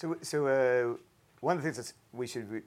So, so uh, one of the things that we should re-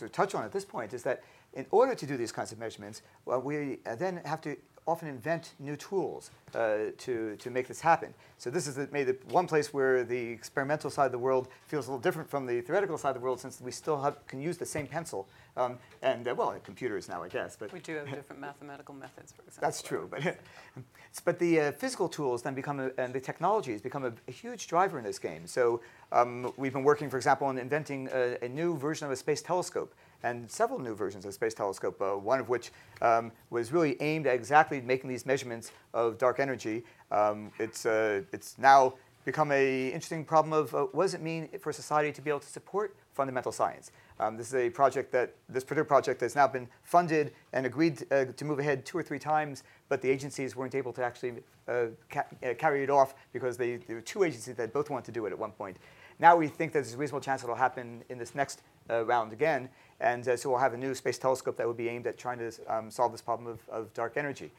of touch on at this point is that in order to do these kinds of measurements, well, we uh, then have to often invent new tools uh, to, to make this happen. So this is the, maybe the one place where the experimental side of the world feels a little different from the theoretical side of the world since we still have, can use the same pencil. Um, and, uh, well, computers now, I guess. But we do have different mathematical methods, for example. That's true. But, but the uh, physical tools then become, a, and the technologies become a, a, huge driver in this game. So um, we've been working, for example, on inventing a, a new version of a space telescope and several new versions of the Space Telescope, uh, one of which um, was really aimed at exactly making these measurements of dark energy. Um, it's, uh, it's now become an interesting problem of uh, what does it mean for society to be able to support fundamental science? Um, this is a project that, this particular project has now been funded and agreed uh, to move ahead two or three times, but the agencies weren't able to actually uh, ca uh, carry it off because they, there were two agencies that both wanted to do it at one point. Now we think there's a reasonable chance it'll happen in this next uh, round again. And uh, so we'll have a new space telescope that will be aimed at trying to um, solve this problem of, of dark energy.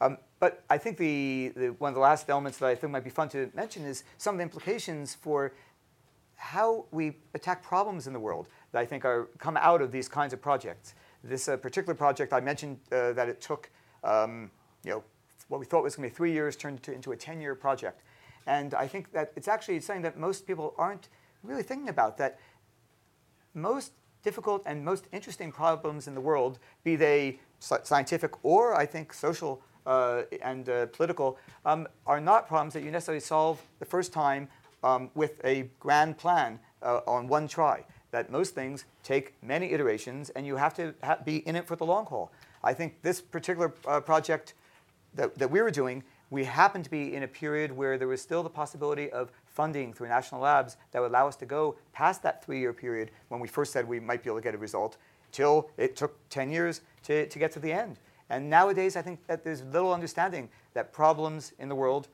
Um, but I think the, the, one of the last elements that I think might be fun to mention is some of the implications for how we attack problems in the world that I think are, come out of these kinds of projects. This uh, particular project, I mentioned uh, that it took um, you know, what we thought was going to be three years turned to, into a 10-year project. And I think that it's actually something that most people aren't really thinking about, that most difficult and most interesting problems in the world, be they scientific or, I think, social uh, and uh, political, um, are not problems that you necessarily solve the first time um, with a grand plan uh, on one try. That most things take many iterations, and you have to ha be in it for the long haul. I think this particular uh, project that, that we were doing, we happened to be in a period where there was still the possibility of funding through national labs that would allow us to go past that three-year period when we first said we might be able to get a result, till it took 10 years to, to get to the end. And nowadays, I think that there's little understanding that problems in the world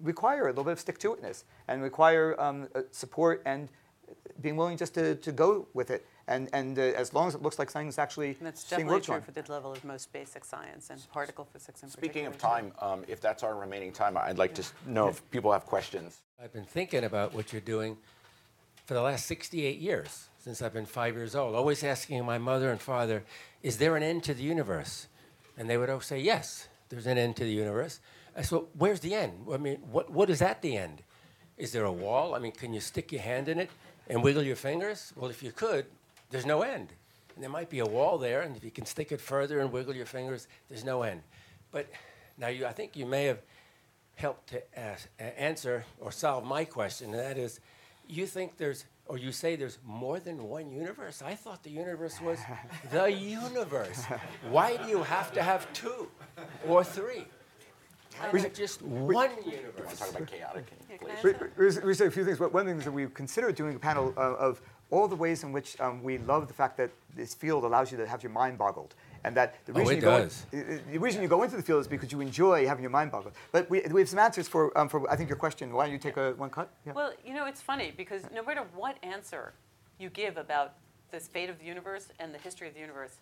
require a little bit of stick-to-itness and require um, uh, support and being willing just to, to go with it. And, and uh, as long as it looks like something's actually and that's definitely true on. for the level of most basic science and particle physics in Speaking of time, um, if that's our remaining time, I'd like yeah. to know if people have questions. I've been thinking about what you're doing for the last 68 years, since I've been five years old, always asking my mother and father, is there an end to the universe? And they would always say, yes, there's an end to the universe. I said, where's the end? I mean, what, what is at the end? Is there a wall? I mean, can you stick your hand in it and wiggle your fingers? Well, if you could, there's no end. And there might be a wall there, and if you can stick it further and wiggle your fingers, there's no end. But now, you, I think you may have helped to ask, answer or solve my question, and that is, you think there's, or you say there's more than one universe? I thought the universe was the universe. Why do you have to have two or three? Why not just one universe? Talk about chaotic. We, we say a few things, but one thing is that we considered doing a panel uh, of all the ways in which um, we love the fact that this field allows you to have your mind boggled. And that the oh, reason, oh, you, go in, the reason you go into the field is because you enjoy having your mind boggled. But we, we have some answers for, um, for, I think, your question. Why don't you take a, one cut? Yeah. Well, you know, it's funny because no matter what answer you give about this fate of the universe and the history of the universe,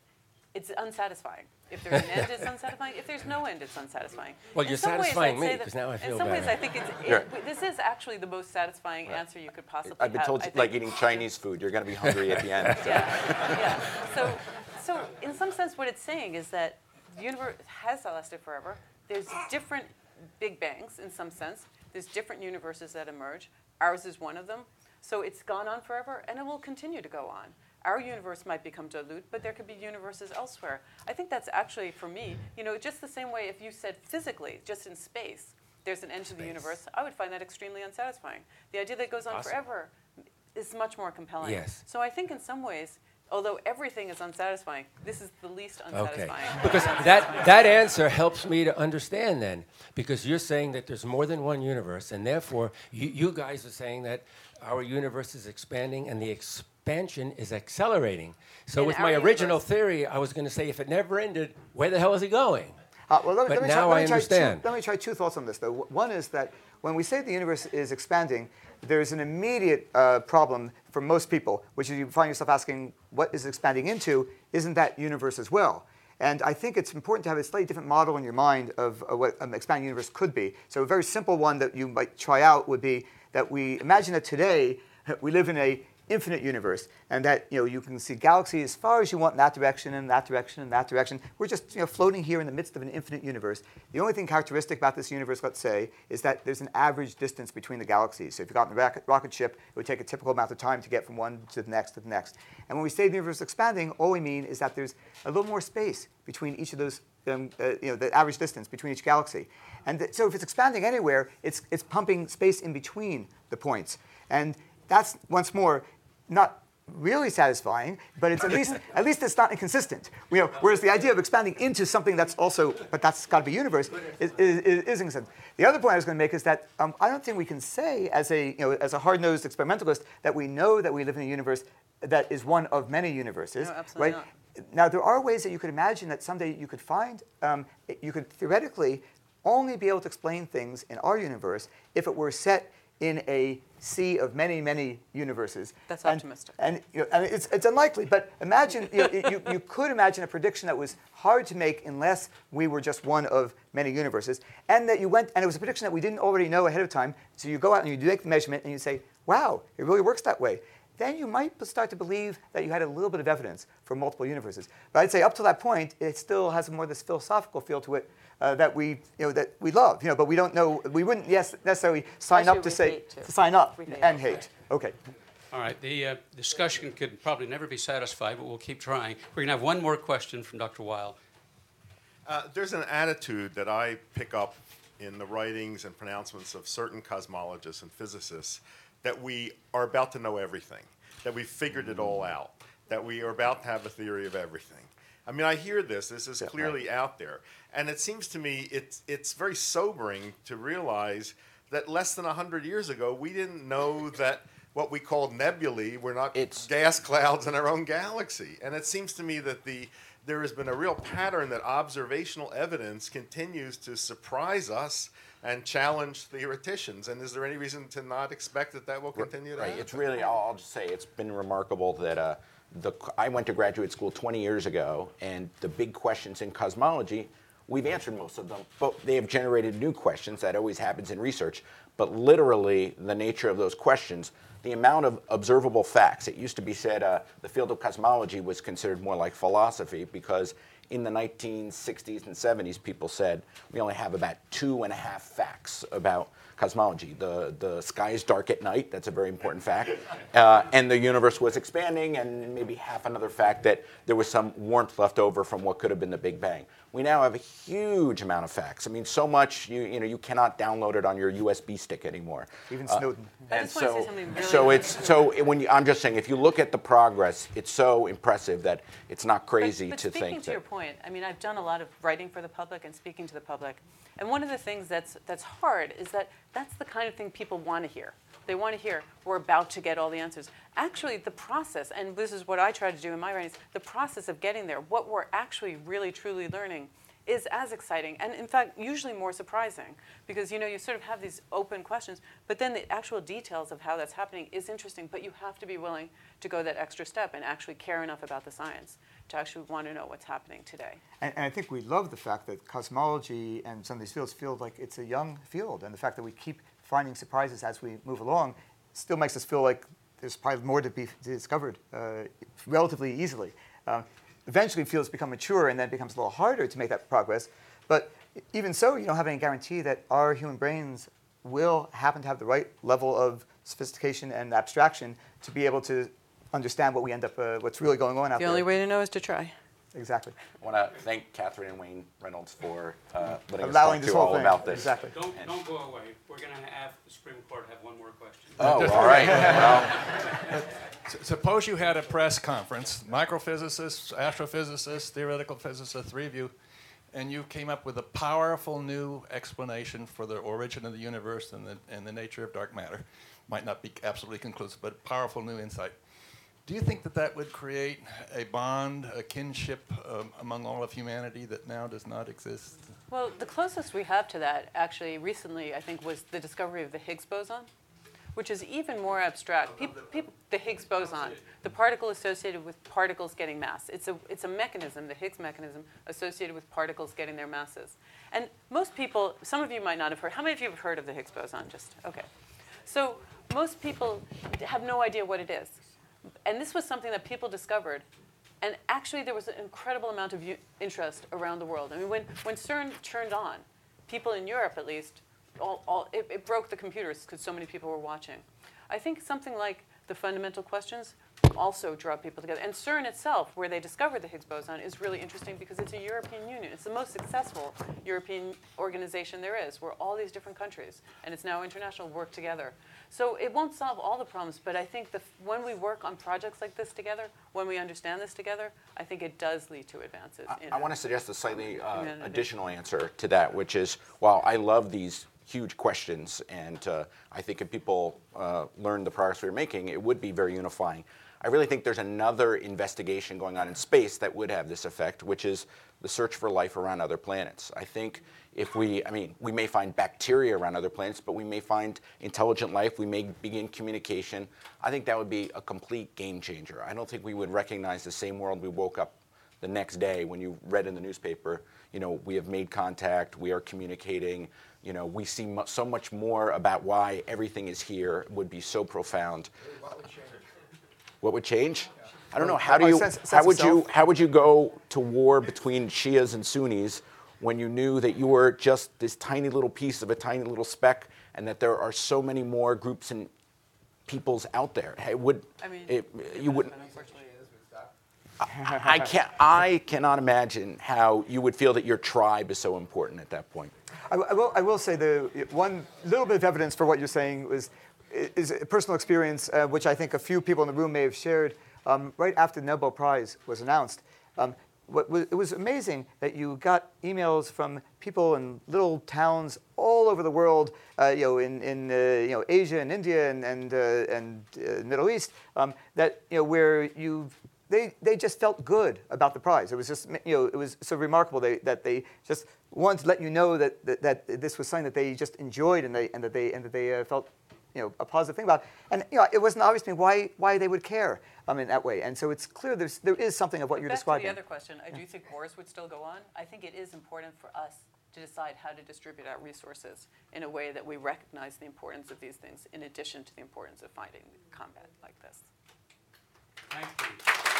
it's unsatisfying. If there's an end, it's unsatisfying. If there's no end, it's unsatisfying. Well, in you're satisfying ways, me because now I feel In some better. ways, I think it's, it, this is actually the most satisfying right. answer you could possibly have. I've been have, told, like eating Chinese food, you're going to be hungry at the end. So. Yeah, yeah. So, so in some sense, what it's saying is that the universe has lasted forever. There's different big bangs in some sense. There's different universes that emerge. Ours is one of them. So it's gone on forever, and it will continue to go on our universe might become dilute, but there could be universes elsewhere. I think that's actually, for me, you know, just the same way if you said physically, just in space, there's an end to the universe, I would find that extremely unsatisfying. The idea that it goes on awesome. forever is much more compelling. Yes. So I think in some ways, although everything is unsatisfying, this is the least unsatisfying. Okay. Because that, that answer helps me to understand then, because you're saying that there's more than one universe, and therefore you, you guys are saying that our universe is expanding and the expansion expansion is accelerating. So in with my original universe. theory, I was going to say if it never ended, where the hell is it going? Uh, well, let me, but let me now try, I understand. Two, let me try two thoughts on this, though. One is that when we say the universe is expanding, there's an immediate uh, problem for most people, which is you find yourself asking, what is expanding into? Isn't that universe as well? And I think it's important to have a slightly different model in your mind of uh, what an expanding universe could be. So a very simple one that you might try out would be that we imagine that today we live in a infinite universe, and that you know you can see galaxies as far as you want in that direction and that direction and that direction. We're just you know floating here in the midst of an infinite universe. The only thing characteristic about this universe, let's say, is that there's an average distance between the galaxies. So if you got in a rocket, rocket ship, it would take a typical amount of time to get from one to the next to the next. And when we say the universe is expanding, all we mean is that there's a little more space between each of those. Um, uh, you know, the average distance between each galaxy. And th- so if it's expanding anywhere, it's, it's pumping space in between the points. And that's, once more, not really satisfying, but it's at least at least it's not inconsistent. You know, whereas the idea of expanding into something that's also, but that's got to be universe, is, is, is inconsistent. The other point I was going to make is that um, I don't think we can say, as a you know, as a hard-nosed experimentalist, that we know that we live in a universe that is one of many universes. No, absolutely right? not. Now there are ways that you could imagine that someday you could find, um, you could theoretically only be able to explain things in our universe if it were set in a sea of many, many universes. That's And- optimistic. And, you know, and it's, it's unlikely, but imagine, you, know, you, you could imagine a prediction that was hard to make unless we were just one of many universes. And that you went, and it was a prediction that we didn't already know ahead of time. So you go out and you make the measurement and you say, wow, it really works that way. Then you might start to believe that you had a little bit of evidence for multiple universes. But I'd say up to that point, it still has more of this philosophical feel to it uh, that we, you know, that we love. You know, but we don't know. We wouldn't yes necessarily sign Actually, up to say to. to sign up hate. and hate. Okay. All right, the uh, discussion could probably never be satisfied, but we'll keep trying. We're going to have one more question from Dr. Weil. Uh, there's an attitude that I pick up in the writings and pronouncements of certain cosmologists and physicists that we are about to know everything, that we've figured it all out, that we are about to have a theory of everything. I mean, I hear this. This is clearly out there, and it seems to me it's it's very sobering to realize that less than hundred years ago we didn't know that what we called nebulae were not It's- gas clouds in our own galaxy. And it seems to me that the there has been a real pattern that observational evidence continues to surprise us and challenge theoreticians. And is there any reason to not expect that that will continue Right. It's really, I'll, I'll just say, it's been remarkable that uh, the, I went to graduate school 20 years ago, and the big questions in cosmology, we've answered most of them, but they have generated new questions. That always happens in research. But literally, the nature of those questions, the amount of observable facts, it used to be said uh, the field of cosmology was considered more like philosophy because in the 1960s and 70s, people said we only have about two and a half facts about cosmology. The, the sky is dark at night, that's a very important fact. Uh, and the universe was expanding, and maybe half another fact that there was some warmth left over from what could have been the Big Bang. We now have a huge amount of facts. I mean, so much you, you know you cannot download it on your USB stick anymore. Even Uh, Snowden. I and just wanna say so, something really so it's so it- when you, I'm just saying, if you look at the progress, it's so impressive that it's not crazy but, but to speaking to that. your point, I mean, I've done a lot of writing for the public and speaking to the public, and one of the things that's that's hard is that that's the kind of thing people want to hear. They want to hear we're about to get all the answers. Actually, the process, and this is what I try to do in my writings, the process of getting there, what we're actually really truly learning is as exciting and in fact usually more surprising because you know you sort of have these open questions but then the actual details of how that's happening is interesting but you have to be willing to go that extra step and actually care enough about the science to actually want to know what's happening today And, and I think we love the fact that cosmology and some of these fields feel like it's a young field, and the fact that we keep finding surprises as we move along still makes us feel like there's probably more to be discovered uh, relatively easily. Uh, eventually, fields become mature, and then it becomes a little harder to make that progress. But even so, you don't have any guarantee that our human brains will happen to have the right level of sophistication and abstraction to be able to understand what we end up, uh, what's really going on out there. the there. only way to know is to try Exactly. I want to thank Catherine and Wayne Reynolds for uh, letting Allowing us this talk to whole all thing. about this. Exactly. Don't, don't go away. We're going to have the Supreme Court have one more question. Oh, all right. Well, Suppose you had a press conference, microphysicists, astrophysicists, theoretical physicists, three of you, and you came up with a powerful new explanation for the origin of the universe and the, and the nature of dark matter. Might not be absolutely conclusive, but powerful new insight. Do you think that that would create a bond, a kinship um, among all of humanity that now does not exist? well the closest we have to that actually recently i think was the discovery of the higgs boson which is even more abstract. People, people, the Higgs boson, the particle associated with particles getting mass. It's a, it's a mechanism, the Higgs mechanism, associated with particles getting their masses. And most people, some of you might not have heard. How many of you have heard of the Higgs boson? Just okay. So most people have no idea what it is. And this was something that people discovered. And actually, there was an incredible amount of u- interest around the world. I mean, when, when CERN turned on, people in Europe at least, all, all, it, it broke the computers because so many people were watching. I think something like the fundamental questions also draw people together. And CERN itself, where they discovered the Higgs boson, is really interesting because it's a European Union. It's the most successful European organization there is, where all these different countries, and it's now international, work together. So it won't solve all the problems, but I think the, when we work on projects like this together, when we understand this together, I think it does lead to advances. in I want to suggest a slightly uh, additional answer to that, which is while I love these huge questions, and uh, I think if people uh, learn the progress we're making, it would be very unifying. I really think there's another investigation going on in space that would have this effect, which is the search for life around other planets. I think if we, I mean, we may find bacteria around other planets, but we may find intelligent life, we may begin communication. I think that would be a complete game changer. I don't think we would recognize the same world we woke up the next day when you read in the newspaper, you know, we have made contact, we are communicating, you know, we see mu- so much more about why everything is here would be so profound. What would change? I don't know. How do oh, you? sense- sense how would you? How would you go to war between Shias and Sunnis when you knew that you were just this tiny little piece of a tiny little speck, and that there are so many more groups and peoples out there? It would. I mean, it, you wouldn't. Unfortunately, I can't. I cannot imagine how you would feel that your tribe is so important at that point. I, I will, I will say the one little bit of evidence for what you're saying was is a personal experience, uh, which I think a few people in the room may have shared. Um, right after the Nobel Prize was announced, um, was, it was amazing that you got emails from people in little towns all over the world, uh, you know, in, in uh, you know, Asia and India and, and, uh, and uh, Middle East, um, that, you know, where you they, they just felt good about the prize. It was just, you know, it was so remarkable they, that they just wanted to let you know that, that, that this was something that they just enjoyed and, they, and that they, and that they uh, felt, you know, a positive thing about. And, you know, it wasn't obvious to me why, why they would care um, in that way. And so it's clear there's, there is something of what you're Back describing. to the other question, I do think wars would still go on. I think it is important for us to decide how to distribute our resources in a way that we recognize the importance of these things in addition to the importance of fighting combat like this. Thank you.